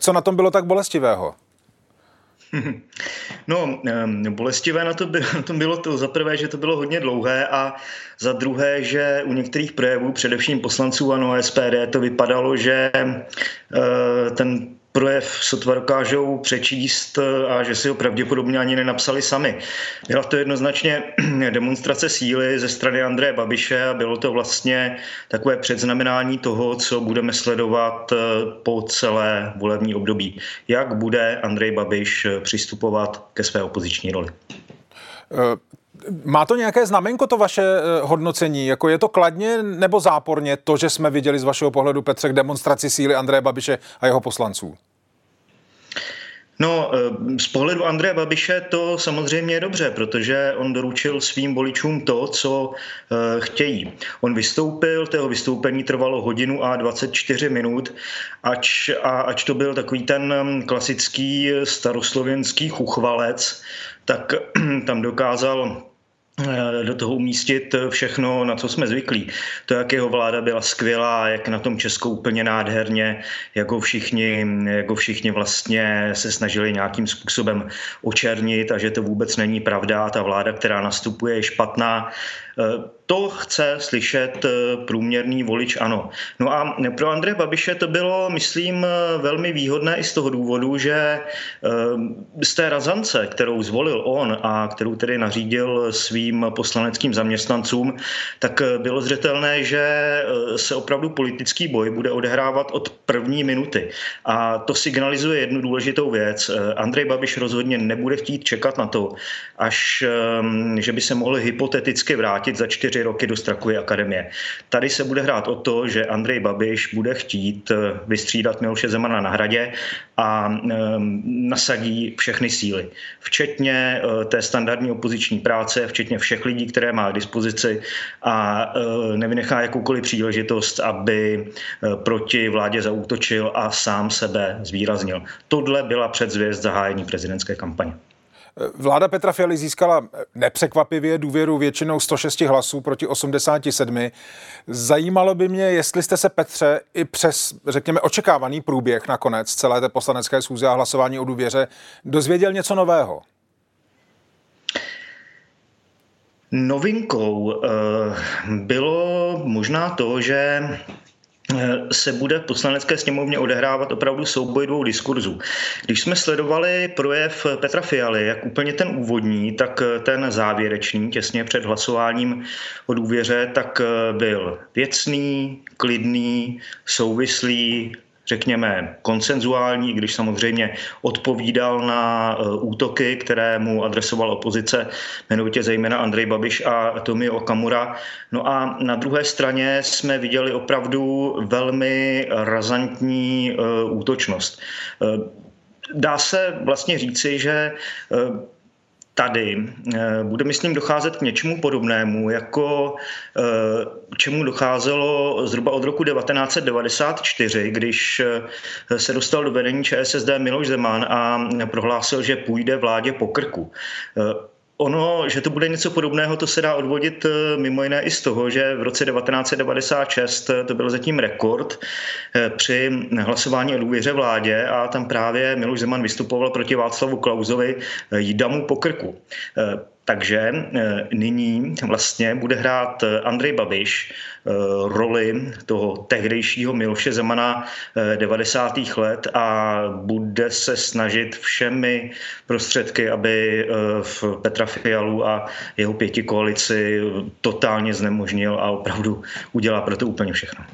Co na tom bylo tak bolestivého? No, bolestivé na, to by, na tom bylo to za prvé, že to bylo hodně dlouhé a za druhé, že u některých projevů, především poslanců ANO SPD, to vypadalo, že eh, ten projev sotva dokážou přečíst a že si ho pravděpodobně ani nenapsali sami. Byla to jednoznačně demonstrace síly ze strany Andreje Babiše a bylo to vlastně takové předznamenání toho, co budeme sledovat eh, po celé volební období. Jak bude Andrej Babiš eh, přistupovat ke své opoziční roli? Eh, má to nějaké znamenko, to vaše hodnocení? Jako je to kladně nebo záporně to, že jsme viděli z vašeho pohledu, Petře, k demonstraci síly Andreje Babiše a jeho poslanců? No, eh, z pohledu Andreje Babiše to samozřejmě je dobře, protože on doručil svým voličům to, co eh, chtějí. On vystoupil, toho vystoupení trvalo hodinu a 24 minut, ač, a ač to byl takový ten hm, klasický staroslovenský chuchvalec, tak tam dokázal Eh, do toho umístit všechno, na co jsme zvyklí. To, jak jeho vláda byla skvělá, jak na tom Česko úplně nádherně, jako všichni, jako všichni vlastně se snažili nějakým způsobem očernit a že to vůbec není pravda. Ta vláda, která nastupuje, je špatná. Eh, to chce slyšet eh, průměrný volič ano. No a pro Andreje Babiše to bylo, myslím, eh, velmi výhodné i z toho důvodu, že z té razance, kterou zvolil on a kterou tedy nařídil svým poslaneckým zaměstnancům, tak bylo zřetelné, že se opravdu politický boj bude odehrávat od první minuty. A to signalizuje jednu důležitou věc. Andrej Babiš rozhodně nebude chtít čekat na to, až že by se mohl hypoteticky vrátit za čtyři roky do Strakovy akademie. Tady se bude hrát o to, že Andrej Babiš bude chtít eh, vystřídat Miloše Zemana na hradě a ehm, nasadí všechny síly, včetně eh, té standardní opoziční práce, včetně všech lidí, které má k dispozici a eh, nevynechá jakoukoliv příležitost, aby proti vládě zaútočil a sám sebe zvýraznil. Tohle byla předzvěst zahájení prezidentské kampaně. Vláda Petra Fialy získala nepřekvapivě důvěru většinou 106 hlasů proti 87. Zajímalo by mě, jestli jste se, Petře, i přes, řekněme, očekávaný průběh nakonec celé té poslanecké schůze a hlasování o důvěře dozvěděl něco nového. Novinkou eh, bylo možná to, že se bude v poslanecké sněmovně odehrávat opravdu souboj dvou diskurzů. Když jsme sledovali projev Petra Fialy, jak úplně ten úvodní, tak eh, ten závěrečný, těsně před hlasováním o důvěře, tak eh, byl věcný, klidný, souvislý, řekněme, konsenzuální, když samozřejmě odpovídal na e, útoky, které mu adresoval opozice, jmenovitě zejména Andrej Babiš a Tomi Okamura. No a na druhé straně jsme viděli opravdu velmi razantní e, útočnost. E, dá se vlastně říci, že tady eh, bude, myslím, docházet k něčemu podobnému, jako eh, čemu docházelo zhruba od roku 1994, když eh, se dostal do vedení ČSSD Miloš Zeman a prohlásil, že půjde vládě po krku. Ono, že to bude něco podobného, to se dá odvodit eh, mimo jiné i z toho, že v roce 1996 eh, to byl zatím rekord eh, při hlasování o důvěře vládě a tam právě Miloš Zeman vystupoval proti Václavu Klauzovi jídamu po krku. Takže nyní vlastně bude hrát Andrej Babiš Eh, roli toho tehdejšího Miloše Zemana 90. Eh, let a bude se snažit všemi prostředky, aby eh, v Petra Fialu a jeho pěti koalici totálně znemožnil a opravdu udělá pro to úplně všechno.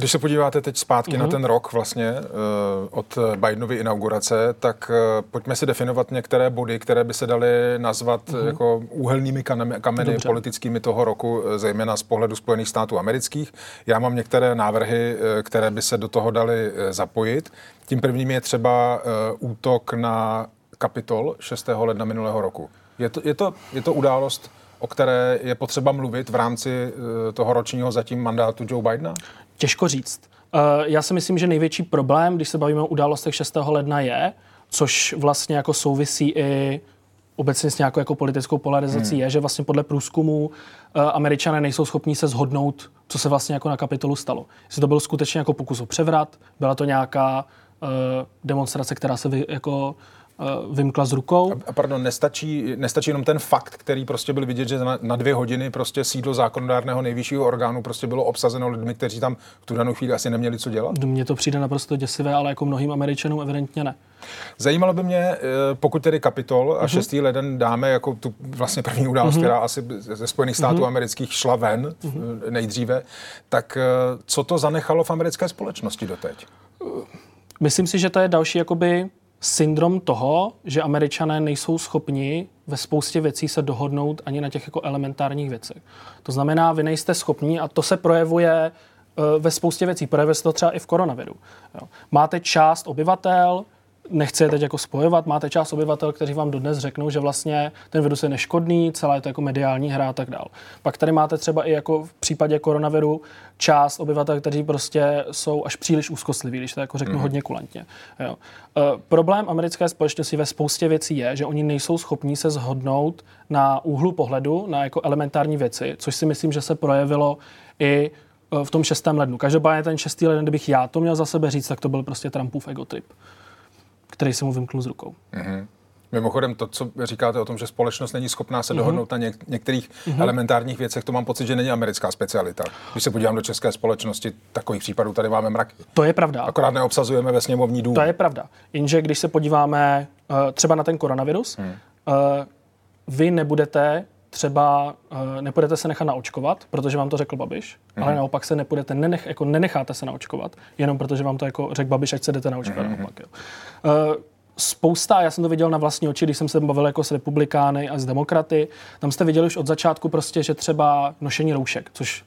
Když se podíváte teď zpátky mm-hmm. na mhm. ten rok vlastně uh, od Bidenovy inaugurace, tak uh, pojďme si definovat některé body, které by se daly nazvat mm-hmm. jako úhelnými kameny, kameny politickými toho roku, zejména z pohledu Spojených států amerických. Já mám některé návrhy, které by se do toho daly zapojit. Tím prvním je třeba uh, útok na Kapitol 6. ledna minulého roku. Je to, je to, je to událost, o které je potřeba mluvit v rámci toho ročního zatím mandátu Joe Bidena? Těžko říct. Eh, já si myslím, že největší problém, když se bavíme o událostech 6. ledna, je, což vlastně jako souvisí i obecně s nějakou jako politickou polarizací hmm. je, že vlastně podle průzkumu uh, američané nejsou schopní se zhodnout, co se vlastně jako na kapitolu stalo. Jestli to byl skutečně jako pokus o převrat, byla to nějaká uh, demonstrace, která se vy, jako uh, vymkla z rukou. A, pardon, nestačí, nestačí jenom ten fakt, který prostě byl vidět, že na, na dvě hodiny prostě sídlo zákonodárného nejvyššího orgánu prostě bylo obsazeno lidmi, kteří tam v tu danou chvíli asi neměli co dělat? Mně to přijde naprosto děsivé, ale jako mnohým Američanům evidentně ne. Zajímalo by mě, eh, pokud tedy kapitol a 6. Uh-huh. leden dáme jako tu vlastně první událost, uh-huh. která asi ze Spojených států uh-huh. amerických šla ven uh-huh. nejdříve, tak co to zanechalo v americké společnosti doteď? Myslím si, že to je další jakoby syndrom toho, že američané nejsou schopni ve spoustě věcí se dohodnout ani na těch jako elementárních věcech. To znamená, vy nejste schopni a to se projevuje e, ve spoustě věcí. Projevuje se to třeba i v koronaviru. Jo. Máte část obyvatel, nechci je teď jako spojovat, máte část obyvatel, kteří vám dodnes řeknou, že vlastně ten virus je neškodný, celá je to jako mediální hra a tak dál. Pak tady máte třeba i jako v případě koronaviru část obyvatel, kteří prostě jsou až příliš úzkostliví, když to jako řeknu mm. hodně kulantně. Jo. E, problém americké společnosti ve spoustě věcí je, že oni nejsou schopní se zhodnout na úhlu pohledu, na jako elementární věci, což si myslím, že se projevilo i e, v tom 6. lednu. Každopádně ten 6. leden, kdybych já to měl za sebe říct, tak to byl prostě Trumpův egotrip který se mu vymknul z rukou. Mm-hmm. Mimochodem, to, co říkáte o tom, že společnost není schopná se mm-hmm. dohodnout na něk- některých mm-hmm. elementárních věcech, to mám pocit, že není americká specialita. Když se podívám do české společnosti, takových případů tady máme mraky. To je pravda. Akorát neobsazujeme ve sněmovní dům. To je pravda. Jenže když se podíváme uh, třeba na ten koronavirus, hmm. uh, vy nebudete třeba uh, nepůjdete se nechat naočkovat, protože vám to řekl Babiš, mm-hmm. ale naopak se nepůjdete, nenech, jako nenecháte se naočkovat, jenom protože vám to jako řekl Babiš, ať se jdete naočkovat. Mm-hmm. Naopak, jo. Uh, spousta, já jsem to viděl na vlastní oči, když jsem se bavil jako s republikány a s demokraty, tam jste viděli už od začátku prostě, že třeba nošení roušek, což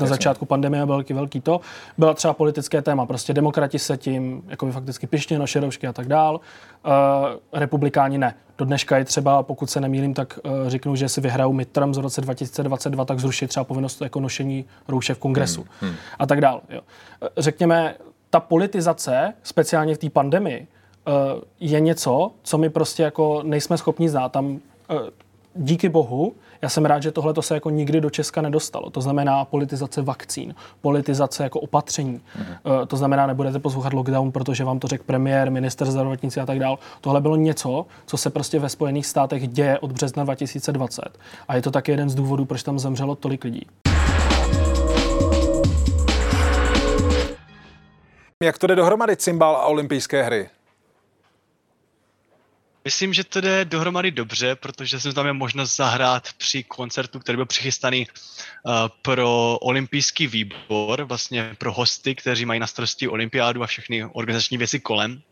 na začátku pandemie byl velký, velký to. Byla třeba politické téma, prostě demokrati se tím jako fakticky pišně noše roušky a tak dál. Uh, republikáni ne. Do dneška je třeba, pokud se nemýlím, tak uh, řeknu, že si vyhrajou midterm z roce 2022, tak zruší třeba povinnost jako nošení roušek v kongresu hmm, hmm. a tak dál. Jo. Uh, řekněme, ta politizace, speciálně v té pandemii, uh, je něco, co my prostě jako nejsme schopni znát. Tam uh, díky bohu já jsem rád, že tohle se jako nikdy do Česka nedostalo. To znamená politizace vakcín, politizace jako opatření. Mm-hmm. To znamená, nebudete poslouchat lockdown, protože vám to řekl premiér, minister zdravotnictví a tak dál. Tohle bylo něco, co se prostě ve Spojených státech děje od března 2020. A je to taky jeden z důvodů, proč tam zemřelo tolik lidí. Jak to jde dohromady cymbal a olympijské hry? Myslím, že to jde dohromady dobře, protože jsem tam měl možnost zahrát při koncertu, který byl přichystaný uh, pro olympijský výbor, vlastně pro hosty, kteří mají na starosti olympiádu a všechny organizační věci kolem.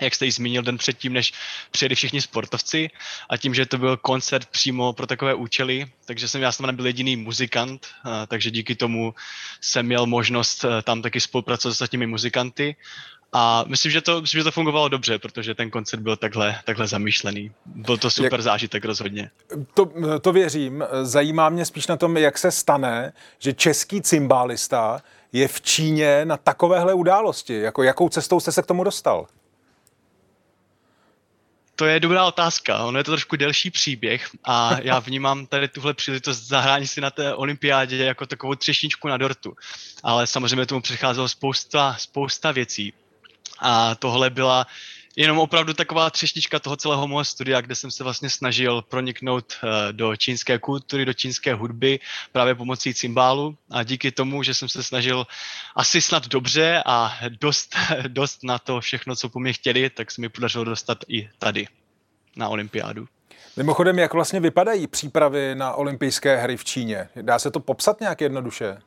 Jak jste ji zmínil den předtím, než přijeli všichni sportovci a tím, že to byl koncert přímo pro takové účely, takže jsem já jsem nebyl jediný muzikant, takže díky tomu jsem měl možnost e, tam taky spolupracovat s ostatními muzikanty a myslím, že to, myslím, že to fungovalo dobře, protože ten koncert byl takhle, takhle zamýšlený. Byl to super jak, zážitek rozhodně. To, to věřím. Zajímá mě spíš na tom, jak se stane, že český cymbálista je v Číně na takovéhle události. Jako, jakou cestou jste se k tomu dostal? To je dobrá otázka. Ono je to trošku delší příběh a já vnímám tady tuhle příležitost zahrání si na té olympiádě jako takovou třešničku na dortu. Ale samozřejmě tomu přecházelo spousta, spousta věcí. A tohle byla jenom opravdu taková třešnička toho celého mého studia, kde jsem se vlastně snažil proniknout eh, do čínské kultury, do čínské hudby právě pomocí cymbálu a díky tomu, že jsem se snažil asi snad dobře a dost, dost na to všechno, co po mě chtěli, tak se mi podařilo dostat i tady na olympiádu. Mimochodem, jak vlastně vypadají přípravy na olympijské hry v Číně? Dá se to popsat nějak jednoduše?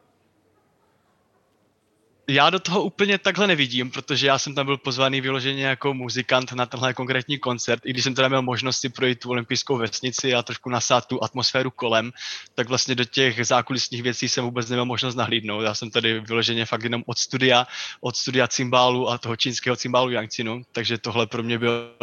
Já do toho úplně takhle nevidím, protože já jsem tam byl pozvaný vyloženě jako muzikant na tenhle konkrétní koncert, i když jsem teda měl možnost si projít tu olympijskou vesnici a trošku nasát tu atmosféru kolem, tak vlastně do těch zákulisních věcí jsem vůbec neměl možnost nahlídnout. Já jsem tady vyloženě fakt jenom od studia, od studia cymbálu a toho čínského cymbálu Yangcinu, takže tohle pro mě byl,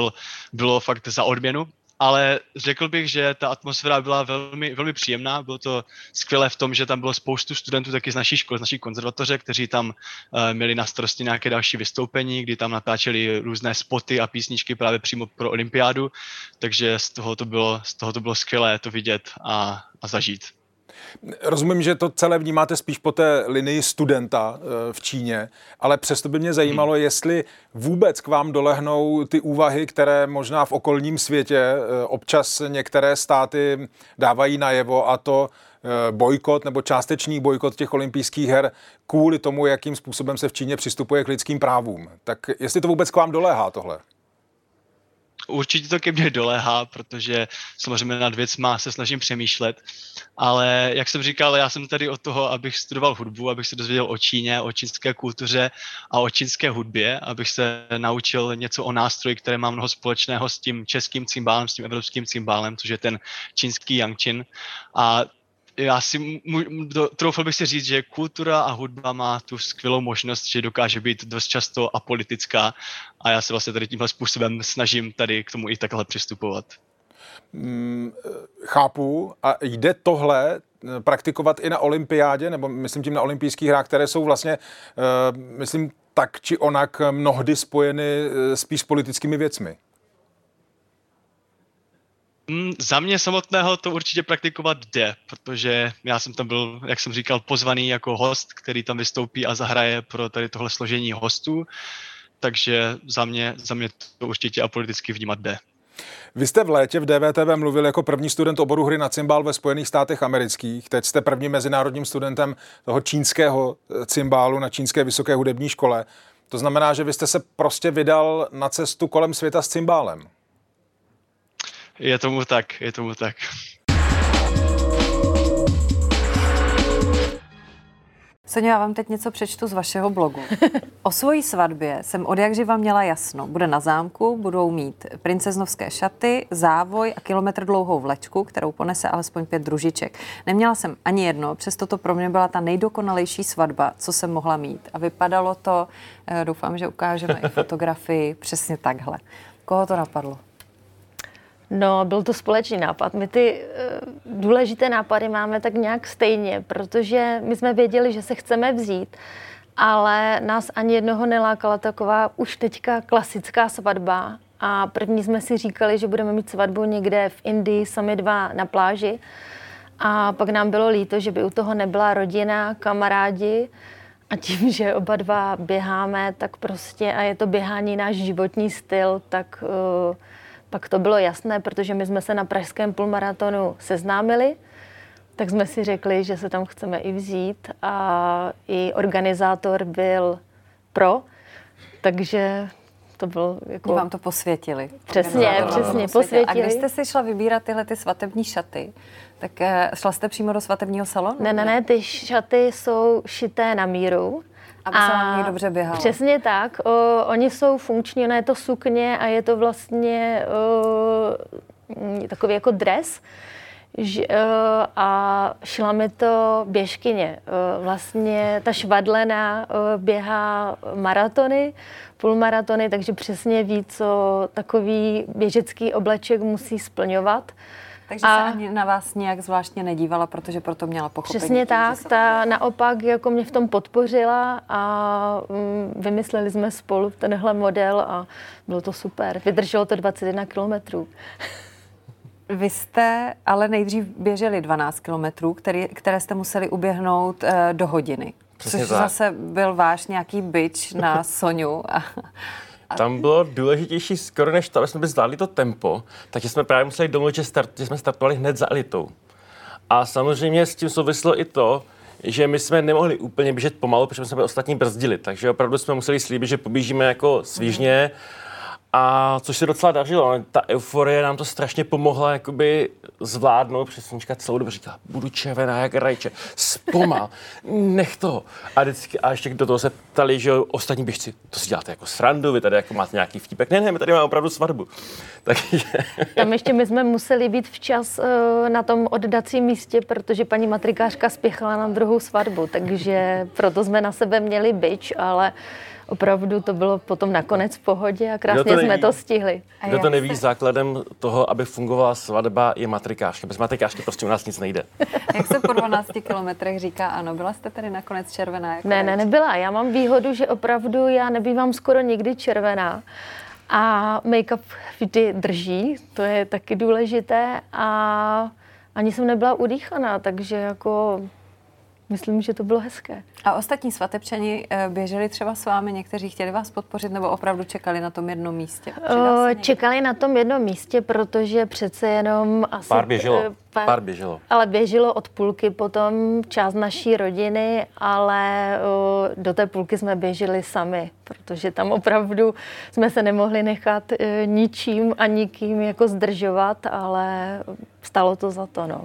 bylo fakt za odměnu ale řekl bych, že ta atmosféra byla velmi, velmi příjemná. Bylo to skvělé v tom, že tam bylo spoustu studentů taky z naší školy, z naší konzervatoře, kteří tam uh, měli na starosti nějaké další vystoupení, kdy tam natáčeli různé spoty a písničky právě přímo pro olympiádu, takže z toho to bylo, z toho to bylo skvělé to vidět a, a zažít. Rozumím, že to celé vnímáte spíš po té linii studenta eh, v Číně, ale přesto by mě zajímalo, hmm. jestli vůbec k vám dolehnou ty úvahy, které možná v okolním světě eh, občas některé státy dávají najevo a to eh, bojkot nebo částečný bojkot těch olympijských her kvůli tomu, jakým způsobem se v Číně přistupuje k lidským právům. Tak jestli to vůbec k vám doléhá tohle? Určitě to ke mně doléhá, protože samozřejmě nad věcma se snažím přemýšlet, ale jak jsem říkal, já jsem tady od toho, abych studoval hudbu, abych se dozvěděl o Číně, o čínské kultuře a o čínské hudbě, abych se naučil něco o nástroji, které má mnoho společného s tím českým cymbálem, s tím evropským cymbálem, což je ten čínský yangqin. A já si troufal bych si říct, že kultura a hudba má tu skvělou možnost, že dokáže být dost často apolitická a já se vlastně tady tímhle způsobem snažím tady k tomu i takhle přistupovat. Mm, chápu. A jde tohle eh, praktikovat i na olympiádě, nebo myslím tím na olympijských hrách, které jsou vlastně, uh, myslím, tak či onak mnohdy spojeny eh, spíš s politickými věcmi? Mm, za mě samotného to určitě praktikovat jde, protože já jsem tam byl, jak jsem říkal, pozvaný jako host, který tam vystoupí a zahraje pro tady tohle složení hostů, takže za mě, za mě to určitě apoliticky vnímat jde. Vy jste v létě v DVTV mluvil jako první student oboru hry na cymbál ve Spojených státech amerických. Teď jste prvním mezinárodním studentem toho čínského eh, cymbálu na čínské vysoké hudební škole. To znamená, že vy jste se prostě vydal na cestu kolem světa s cymbálem. Je tomu tak, je tomu tak. Sonia, já vám teď něco přečtu z vašeho blogu. O svojí svatbě jsem od jak živa měla jasno. Bude na zámku, budou mít princeznovské šaty, závoj a kilometr dlouhou vlečku, kterou ponese alespoň pět družiček. Neměla jsem ani jedno, přesto to pro mě byla ta nejdokonalejší svatba, co jsem mohla mít. A vypadalo to, eh, doufám, že ukážeme i fotografii, přesně takhle. Koho to napadlo? No, byl to společný nápad. My ty uh, důležité nápady máme tak nějak stejně, protože my jsme věděli, že se chceme vzít, ale nás ani jednoho nelákala taková už teďka klasická svatba. A první jsme si říkali, že budeme mít svatbu někde v Indii, sami dva na pláži. A pak nám bylo líto, že by u toho nebyla rodina, kamarádi. A tím, že oba dva běháme, tak prostě, a je to běhání náš životní styl, tak uh, pak to bylo jasné, protože my jsme se na pražském půlmaratonu seznámili, tak jsme si řekli, že se tam chceme i vzít a i organizátor byl pro, takže to bylo jako... Vám to posvětili. Přesně, přesně, posvětili. A když jste si šla vybírat tyhle ty svatební šaty, tak eh, šla jste přímo do svatebního salonu? Ne, ne, ne, ty šaty jsou šité na míru. Aby se vám dobře běhalo. Přesně tak. O, oni jsou funkční, ona je to sukně a je to vlastně o, takový jako dres. Ž, o, a šla mi to běžkyně. O, vlastně ta švadlena o, běhá maratony, půlmaratony, takže přesně ví, co takový běžecký obleček musí splňovat. Takže a... se ani na vás nějak zvláštně nedívala, protože proto měla pochopení. Přesně tak, ta naopak jako mě v tom podpořila a mm, vymysleli jsme spolu tenhle model a bylo to super. Vydrželo to 21 kilometrů. Vy jste ale nejdřív běželi 12 kilometrů, které jste museli uběhnout uh, do hodiny. Přesně což tak. zase byl váš nějaký byč na Soniu a, tam bylo důležitější skoro než to, aby jsme zvládli to tempo, takže jsme právě museli domluvit, že, start, že jsme startovali hned za elitou. A samozřejmě s tím souvislo i to, že my jsme nemohli úplně běžet pomalu, protože jsme ostatní brzdili, takže opravdu jsme museli slíbit, že poběžíme jako svížně. Mm-hmm a což se docela dařilo. Ta euforie nám to strašně pomohla jakoby zvládnout. Přesnička celou dobu říkala, budu červená jak rajče, zpomal, nech to. A, vždycky, a ještě do toho se ptali, že ostatní běžci, to si děláte jako srandu, vy tady jako máte nějaký vtípek. Ne, ne, my tady máme opravdu svatbu. Takže... Tam ještě my jsme museli být včas uh, na tom oddacím místě, protože paní matrikářka spěchala na druhou svatbu, takže proto jsme na sebe měli byč, ale opravdu to bylo potom nakonec v pohodě a krásně to jsme to stihli. Kdo to neví, se... základem toho, aby fungovala svatba, je matrikářka. Bez matrikářky prostě u nás nic nejde. Jak se po 12 kilometrech říká ano? Byla jste tady nakonec červená? Jako ne, ne, nebyla. Já mám výhodu, že opravdu já nebývám skoro nikdy červená. A make-up vždy drží, to je taky důležité. A ani jsem nebyla udýchaná, takže jako myslím, že to bylo hezké. A ostatní svatebčani eh, běželi třeba s vámi, někteří chtěli vás podpořit nebo opravdu čekali na tom jednom místě? O, čekali na tom jednom místě, protože přece jenom asi... Pár běželo. Eh, pár, pár běželo. Ale běželo od půlky potom část naší rodiny, ale o, do té půlky jsme běželi sami, protože tam opravdu jsme se nemohli nechat e, ničím a nikým jako zdržovat, ale stalo to za to, no.